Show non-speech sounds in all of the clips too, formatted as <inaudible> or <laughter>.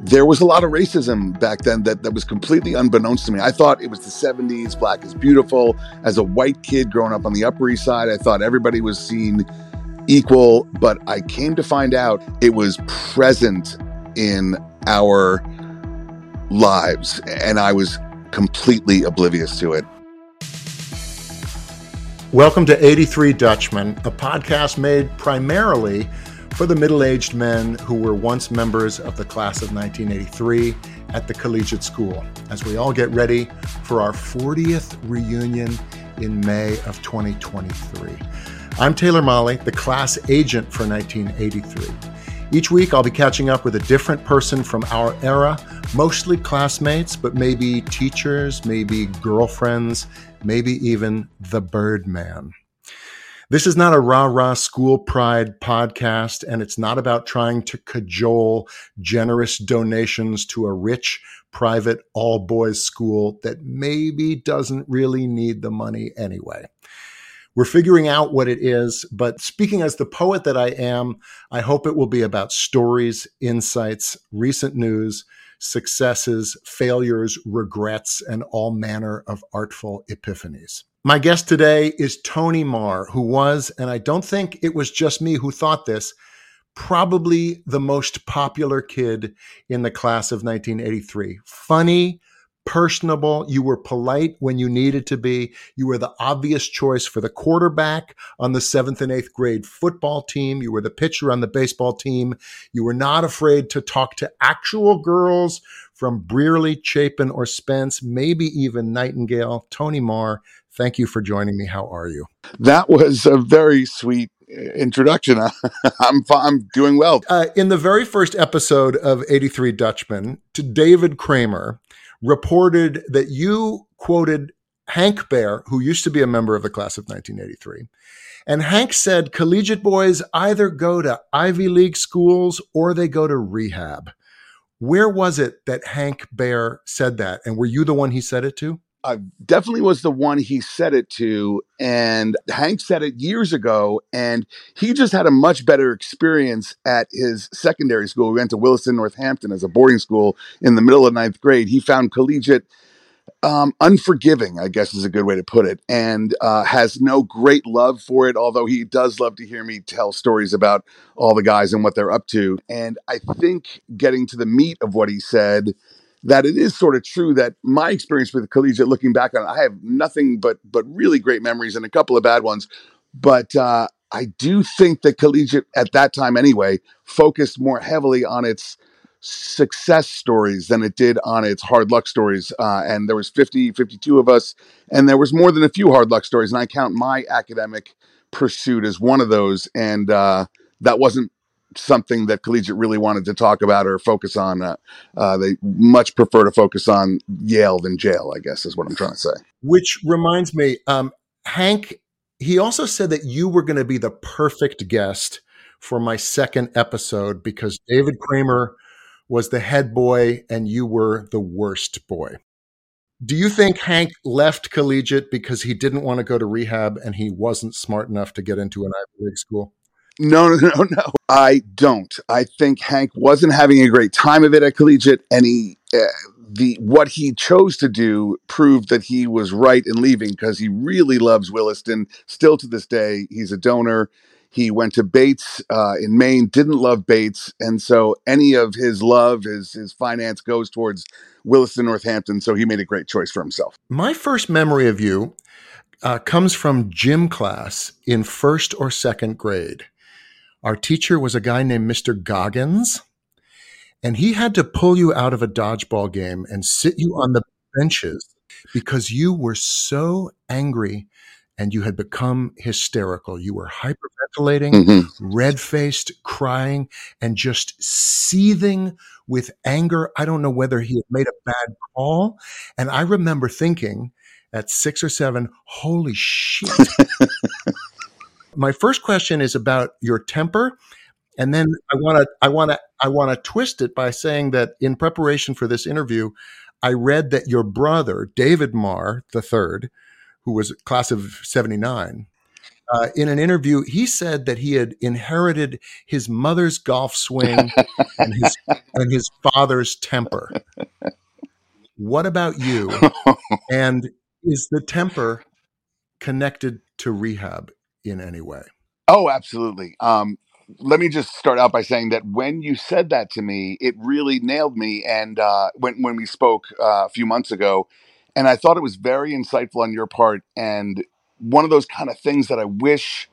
there was a lot of racism back then that, that was completely unbeknownst to me. I thought it was the 70s, black is beautiful. As a white kid growing up on the Upper East Side, I thought everybody was seen equal, but I came to find out it was present in our lives, and I was completely oblivious to it. Welcome to 83 Dutchmen, a podcast made primarily for the middle aged men who were once members of the class of 1983 at the collegiate school, as we all get ready for our 40th reunion in May of 2023. I'm Taylor Mali, the class agent for 1983. Each week, I'll be catching up with a different person from our era, mostly classmates, but maybe teachers, maybe girlfriends, maybe even the Birdman. This is not a rah rah school pride podcast, and it's not about trying to cajole generous donations to a rich private all boys school that maybe doesn't really need the money anyway. We're figuring out what it is, but speaking as the poet that I am, I hope it will be about stories, insights, recent news, successes, failures, regrets, and all manner of artful epiphanies. My guest today is Tony Marr, who was, and I don't think it was just me who thought this, probably the most popular kid in the class of 1983. Funny, personable. You were polite when you needed to be. You were the obvious choice for the quarterback on the seventh and eighth grade football team. You were the pitcher on the baseball team. You were not afraid to talk to actual girls from Brearley, Chapin, or Spence, maybe even Nightingale. Tony Marr, thank you for joining me. How are you? That was a very sweet uh, introduction. <laughs> I'm I'm doing well. Uh, in the very first episode of 83 Dutchmen, to David Kramer, reported that you quoted Hank Baer, who used to be a member of the class of 1983. And Hank said collegiate boys either go to Ivy League schools or they go to rehab. Where was it that Hank Baer said that? And were you the one he said it to? I definitely was the one he said it to. And Hank said it years ago. And he just had a much better experience at his secondary school. We went to Williston, Northampton as a boarding school in the middle of ninth grade. He found collegiate um, unforgiving, I guess is a good way to put it, and uh, has no great love for it, although he does love to hear me tell stories about all the guys and what they're up to. And I think getting to the meat of what he said, that it is sort of true that my experience with collegiate, looking back on it, I have nothing but but really great memories and a couple of bad ones. But uh, I do think that collegiate at that time, anyway, focused more heavily on its success stories than it did on its hard luck stories uh, and there was 50 52 of us and there was more than a few hard luck stories and i count my academic pursuit as one of those and uh, that wasn't something that collegiate really wanted to talk about or focus on. Uh, uh, they much prefer to focus on Yale than jail, I guess, is what I'm trying to say. Which reminds me, um, Hank, he also said that you were going to be the perfect guest for my second episode because David Kramer was the head boy and you were the worst boy. Do you think Hank left collegiate because he didn't want to go to rehab and he wasn't smart enough to get into an Ivy League school? No, no, no, no. I don't. I think Hank wasn't having a great time of it at collegiate, and he uh, the what he chose to do proved that he was right in leaving because he really loves Williston. Still to this day, he's a donor. He went to Bates uh, in Maine, didn't love Bates, and so any of his love, his his finance goes towards Williston, Northampton. So he made a great choice for himself. My first memory of you uh, comes from gym class in first or second grade. Our teacher was a guy named Mr. Goggins, and he had to pull you out of a dodgeball game and sit you on the benches because you were so angry and you had become hysterical. You were hyperventilating, mm-hmm. red faced, crying, and just seething with anger. I don't know whether he had made a bad call. And I remember thinking at six or seven, holy shit. <laughs> My first question is about your temper. And then I want to I want to I want to twist it by saying that in preparation for this interview, I read that your brother, David Marr III, who was class of 79, uh, in an interview, he said that he had inherited his mother's golf swing <laughs> and his and his father's temper. What about you? <laughs> And is the temper connected to rehab in any way? Oh, absolutely. Um, let me just start out by saying that when you said that to me, it really nailed me. And uh, when when we spoke uh, a few months ago, and I thought it was very insightful on your part, and one of those kind of things that I wish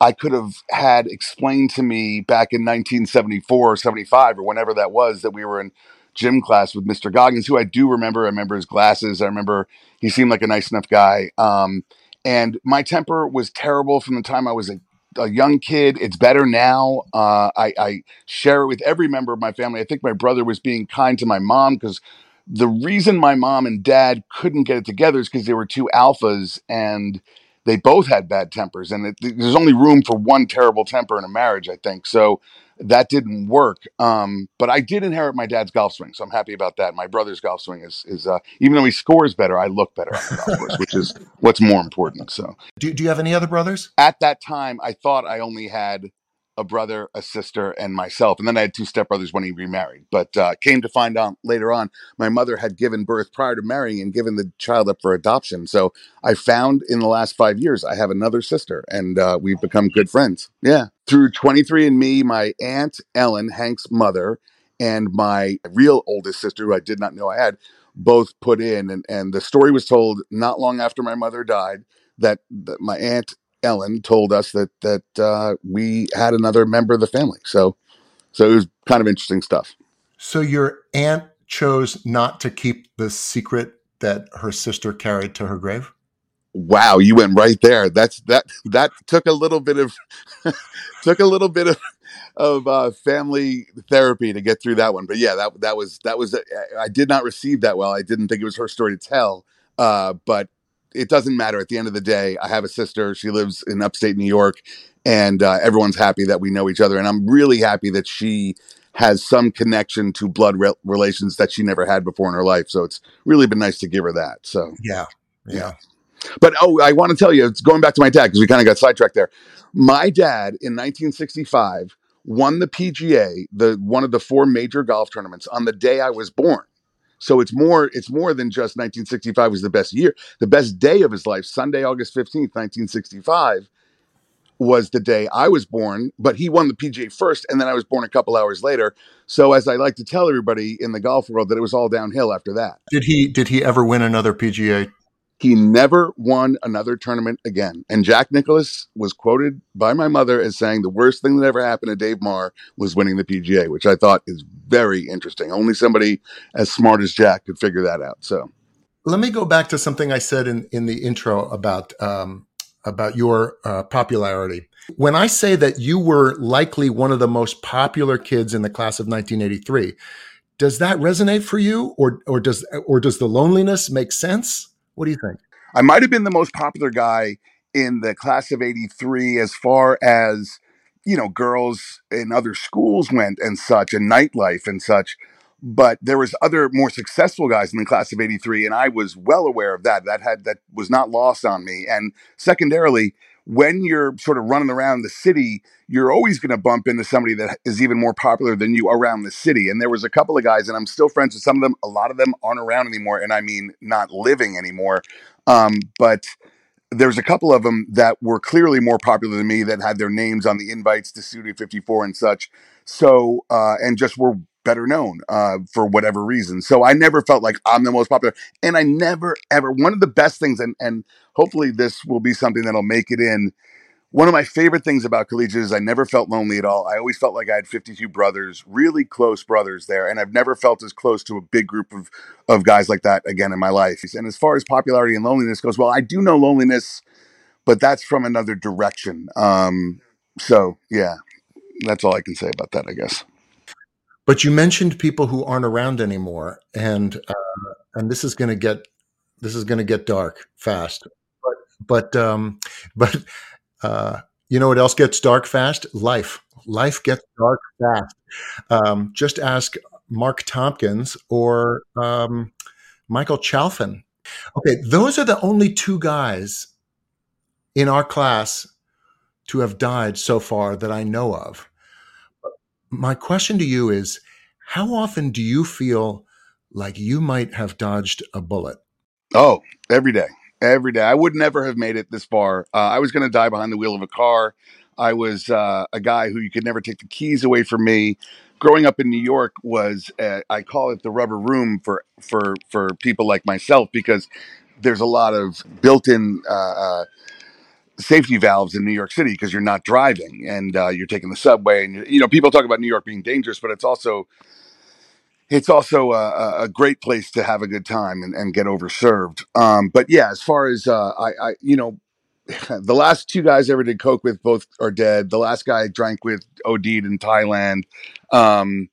I could have had explained to me back in 1974 or 75 or whenever that was that we were in gym class with Mr. Goggins, who I do remember. I remember his glasses. I remember he seemed like a nice enough guy. Um, and my temper was terrible from the time I was a, a young kid. It's better now. Uh, I, I share it with every member of my family. I think my brother was being kind to my mom because the reason my mom and dad couldn't get it together is because they were two alphas and they both had bad tempers and it, there's only room for one terrible temper in a marriage i think so that didn't work um, but i did inherit my dad's golf swing so i'm happy about that my brother's golf swing is, is uh, even though he scores better i look better on the golf course which is what's more important so Do, do you have any other brothers? at that time i thought i only had a brother a sister and myself and then i had two stepbrothers when he remarried but uh, came to find out later on my mother had given birth prior to marrying and given the child up for adoption so I found in the last five years, I have another sister and uh, we've become good friends. Yeah. Through 23andMe, my aunt Ellen, Hank's mother, and my real oldest sister, who I did not know I had, both put in. And, and the story was told not long after my mother died that, that my aunt Ellen told us that, that uh, we had another member of the family. So, so it was kind of interesting stuff. So your aunt chose not to keep the secret that her sister carried to her grave? Wow, you went right there. That's that that took a little bit of <laughs> took a little bit of of uh, family therapy to get through that one. But yeah, that that was that was I did not receive that well. I didn't think it was her story to tell. Uh, but it doesn't matter. At the end of the day, I have a sister. She lives in upstate New York, and uh, everyone's happy that we know each other. And I'm really happy that she has some connection to blood re- relations that she never had before in her life. So it's really been nice to give her that. So Yeah. Yeah. But oh, I want to tell you, it's going back to my dad because we kind of got sidetracked there. My dad in 1965 won the PGA, the one of the four major golf tournaments on the day I was born. So it's more it's more than just 1965 was the best year. The best day of his life, Sunday, August 15th, 1965 was the day I was born, but he won the PGA first and then I was born a couple hours later. So as I like to tell everybody in the golf world that it was all downhill after that. Did he did he ever win another PGA? He never won another tournament again. And Jack Nicklaus was quoted by my mother as saying the worst thing that ever happened to Dave Marr was winning the PGA, which I thought is very interesting. Only somebody as smart as Jack could figure that out. So Let me go back to something I said in, in the intro about um, about your uh, popularity. When I say that you were likely one of the most popular kids in the class of 1983, does that resonate for you, or or does or does the loneliness make sense? What do you think? I might have been the most popular guy in the class of 83 as far as, you know, girls in other schools went and such, and nightlife and such. But there was other more successful guys in the class of 83, and I was well aware of that. That had that was not lost on me. And secondarily, when you're sort of running around the city, you're always going to bump into somebody that is even more popular than you around the city. And there was a couple of guys, and I'm still friends with some of them. A lot of them aren't around anymore, and I mean not living anymore. Um, but there's a couple of them that were clearly more popular than me that had their names on the invites to Studio 54 and such. So, uh, and just were better known uh, for whatever reason. So I never felt like I'm the most popular. And I never, ever, one of the best things, and, and hopefully this will be something that'll make it in. One of my favorite things about collegiate is I never felt lonely at all. I always felt like I had 52 brothers, really close brothers there. And I've never felt as close to a big group of, of guys like that again in my life. And as far as popularity and loneliness goes, well, I do know loneliness, but that's from another direction. Um, so, yeah, that's all I can say about that, I guess. But you mentioned people who aren't around anymore, and uh, and this is going to get this is going to get dark fast. But but um, <laughs> but uh, you know what else gets dark fast? Life. Life gets dark fast. Um, just ask Mark Tompkins or um, Michael Chalfin. Okay, those are the only two guys in our class to have died so far that I know of. My question to you is how often do you feel like you might have dodged a bullet? Oh, every day, every day. I would never have made it this far. Uh, I was going to die behind the wheel of a car. I was uh, a guy who you could never take the keys away from me. Growing up in New York was, uh, I call it the rubber room for for for people like myself because there's a lot of built-in uh, uh, safety valves in New York City because you're not driving and uh, you're taking the subway and you know people talk about New York being dangerous, but it's also it's also a, a great place to have a good time and, and get overserved. Um, but yeah, as far as uh, I, I, you know, <laughs> the last two guys I ever did coke with both are dead. The last guy I drank with OD'd in Thailand. Um,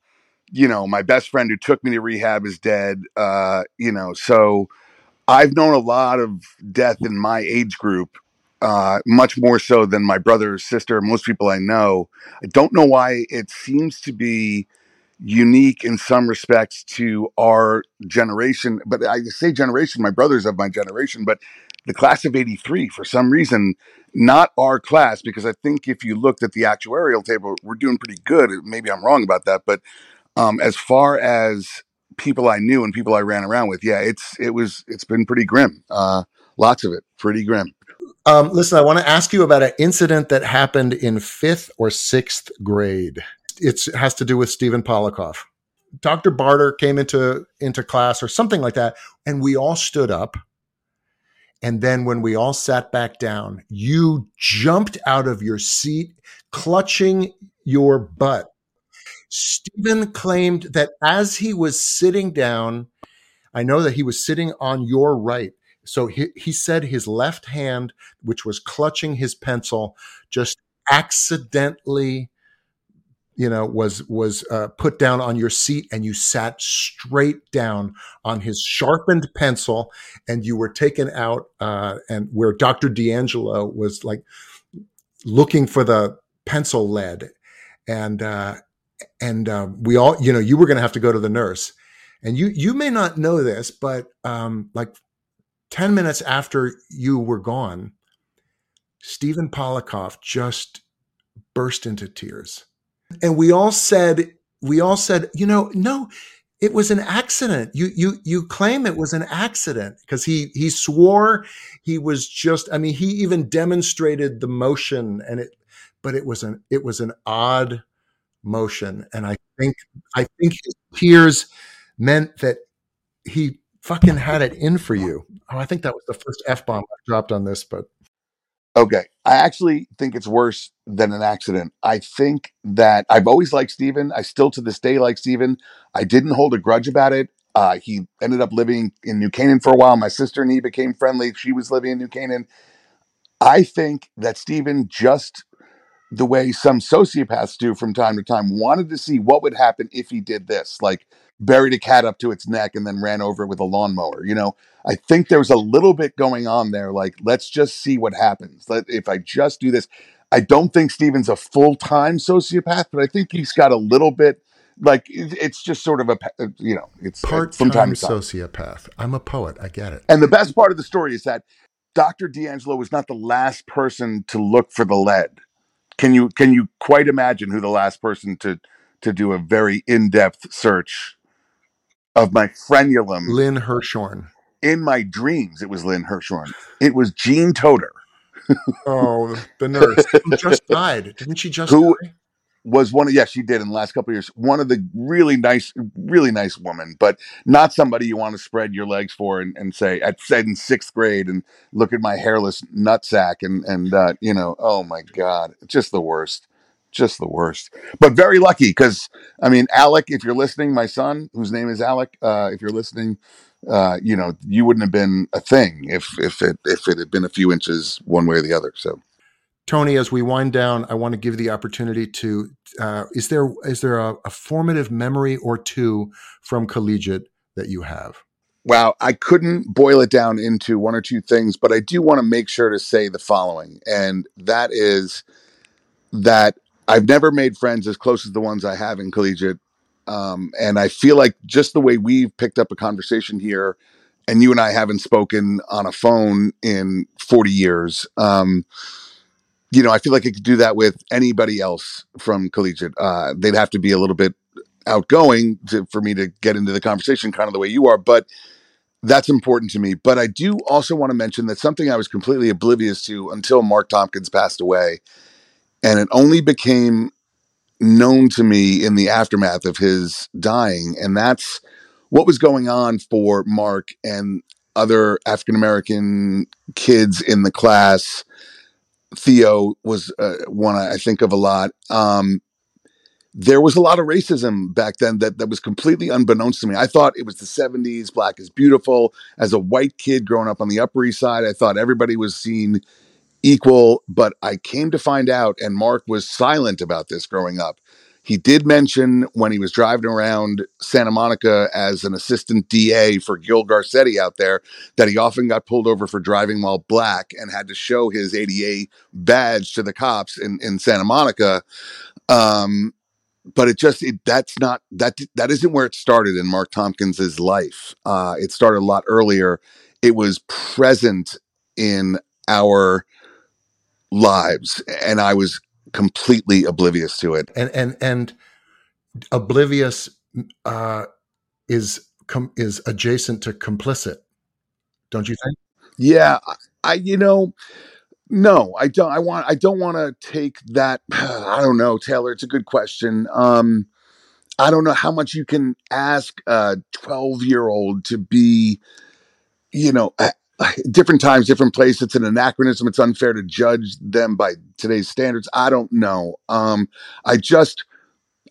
you know, my best friend who took me to rehab is dead. Uh, you know, so I've known a lot of death in my age group, uh, much more so than my brother or sister, most people I know. I don't know why it seems to be unique in some respects to our generation. But I say generation, my brothers of my generation, but the class of 83, for some reason, not our class, because I think if you looked at the actuarial table, we're doing pretty good. Maybe I'm wrong about that. But um, as far as people I knew and people I ran around with, yeah, it's it was it's been pretty grim. Uh, lots of it, pretty grim. Um, listen, I want to ask you about an incident that happened in fifth or sixth grade it has to do with Steven Polikoff. Dr. Barter came into into class or something like that, and we all stood up. And then when we all sat back down, you jumped out of your seat, clutching your butt. Stephen claimed that as he was sitting down, I know that he was sitting on your right. So he, he said his left hand, which was clutching his pencil, just accidentally you know was was uh, put down on your seat and you sat straight down on his sharpened pencil and you were taken out uh, and where dr d'angelo was like looking for the pencil lead. And uh, and uh, we all you know you were going to have to go to the nurse. And you you may not know this but um, like 10 minutes after you were gone steven polikoff just burst into tears. And we all said we all said you know no it was an accident. You you you claim it was an accident. Because he he swore he was just i mean he even demonstrated the motion and it but it was an it was an odd motion. And i think i think his tears meant that he fucking had it in for you oh i think that was the first f-bomb i dropped on this but Okay. I actually think it's worse than an accident. I think that I've always liked Steven. I still to this day like Steven. I didn't hold a grudge about it. Uh, he ended up living in New Canaan for a while. My sister and he became friendly. She was living in New Canaan. I think that Steven just the way some sociopaths do from time to time wanted to see what would happen if he did this like buried a cat up to its neck and then ran over it with a lawnmower you know? I think there was a little bit going on there like let's just see what happens. Let, if i just do this i don't think steven's a full-time sociopath but i think he's got a little bit like it's just sort of a uh, you know it's part from time to time. sociopath. I'm a poet i get it. And the best part of the story is that dr d'angelo was not the last person to look for the lead. Can you can you quite imagine who the last person to to do a very in-depth search of my frenulum lynn hershorn in my dreams it was lynn hershorn it was jean toder oh the <laughs> nurse. Who just died. Didn't she just who, die? was one of yes she did in the last couple years. One of the really nice really nice woman but not somebody you want to spread your legs for and, and say i said in sixth grade and look at my hairless nutsack and and uh, you know oh my god just the worst just the worst but very lucky because i mean alec if you're listening my son whose name is alec uh, if you're listening uh, you know you wouldn't have been a thing if if it if it had been a few inches one way or the other so Tony, as we wind down, I want to give the opportunity to uh, is there is there a, a, formative memory or two from collegiate that you have? Wow, I couldn't boil it down into one or two things, but I do want to make sure to say the following, and that is that I've never made friends as close as the ones I have in collegiate, um, and I feel like just the way we've picked up a conversation here, and you and I haven't spoken on a phone in forty years. Um, you know, I feel like I could do that with anybody else from collegiate. Uh, they'd have to be a little bit outgoing to, for me to get into the conversation, kind of the way you are. But that's important to me. But I do also want to mention that something I was completely oblivious to until Mark Tompkins passed away, and it only became known to me in the aftermath of his dying, and that's what was going on for Mark and other African American kids in the class. Theo was uh, one I think of a lot. Um, there was a lot of racism back then that, that was completely unbeknownst to me. I thought it was the 70s, black is beautiful. As a white kid growing up on the Upper East Side, I thought everybody was seen equal, but I came to find out, and Mark was silent about this growing up. He did mention when he was driving around Santa Monica as an assistant DA for Gil Garcetti out there that he often got pulled over for driving while black and had to show his ADA badge to the cops in, in Santa Monica. Um, but it just it, that's not that that isn't where it started in Mark Tompkins's life. Uh, it started a lot earlier. It was present in our lives, and I was completely oblivious to it. And and and oblivious uh, is com- is adjacent to complicit, don't you think? Yeah, I, I you know. No, I don't. I want. I don't want to take that. <sighs> I don't know, Taylor. It's a good question. Um, I don't know how much you can ask a twelve-year-old to be, you know, <laughs> different times, different place. It's an anachronism. It's unfair to judge them by today's standards. I don't know. Um, I just,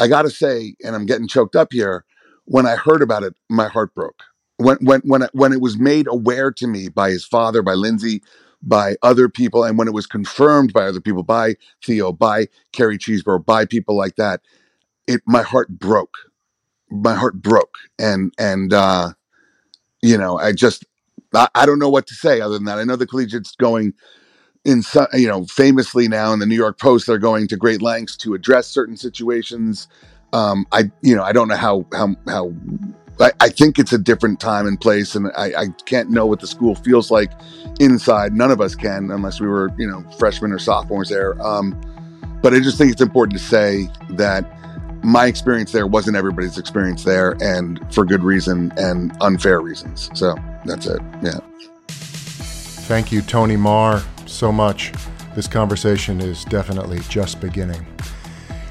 I got to say, and I'm getting choked up here. When I heard about it, my heart broke. When when when it, when it was made aware to me by his father, by Lindsay, by other people, and when it was confirmed by other people, by Theo, by Kerry Cheeseborough, by people like that, it my heart broke. My heart broke, and and uh, you know, I just I, I don't know what to say other than that. I know the collegiate's going in some, you know, famously now in the New York Post, they're going to great lengths to address certain situations. Um, I, you know, I don't know how how how. I, I think it's a different time and place, and I, I can't know what the school feels like inside. None of us can, unless we were, you know, freshmen or sophomores there. Um, but I just think it's important to say that my experience there wasn't everybody's experience there, and for good reason and unfair reasons. So that's it. Yeah. Thank you, Tony Marr, so much. This conversation is definitely just beginning.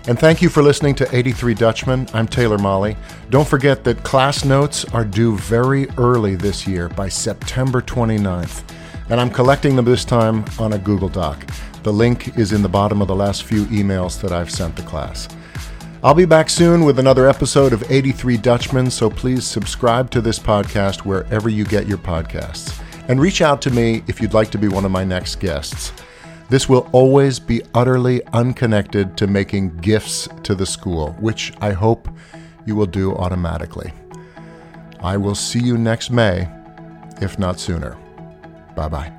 And thank you for listening to 83 Dutchmen. I'm Taylor Mali. Don't forget that class notes are due very early this year by September 29th. And I'm collecting them this time on a Google Doc. The link is in the bottom of the last few emails that I've sent the class. I'll be back soon with another episode of 83 Dutchmen, so please subscribe to this podcast wherever you get your podcasts. And reach out to me if you'd like to be one of my next guests. This will always be utterly unconnected to making gifts to the school, which I hope you will do automatically. I will see you next May, if not sooner. Bye bye.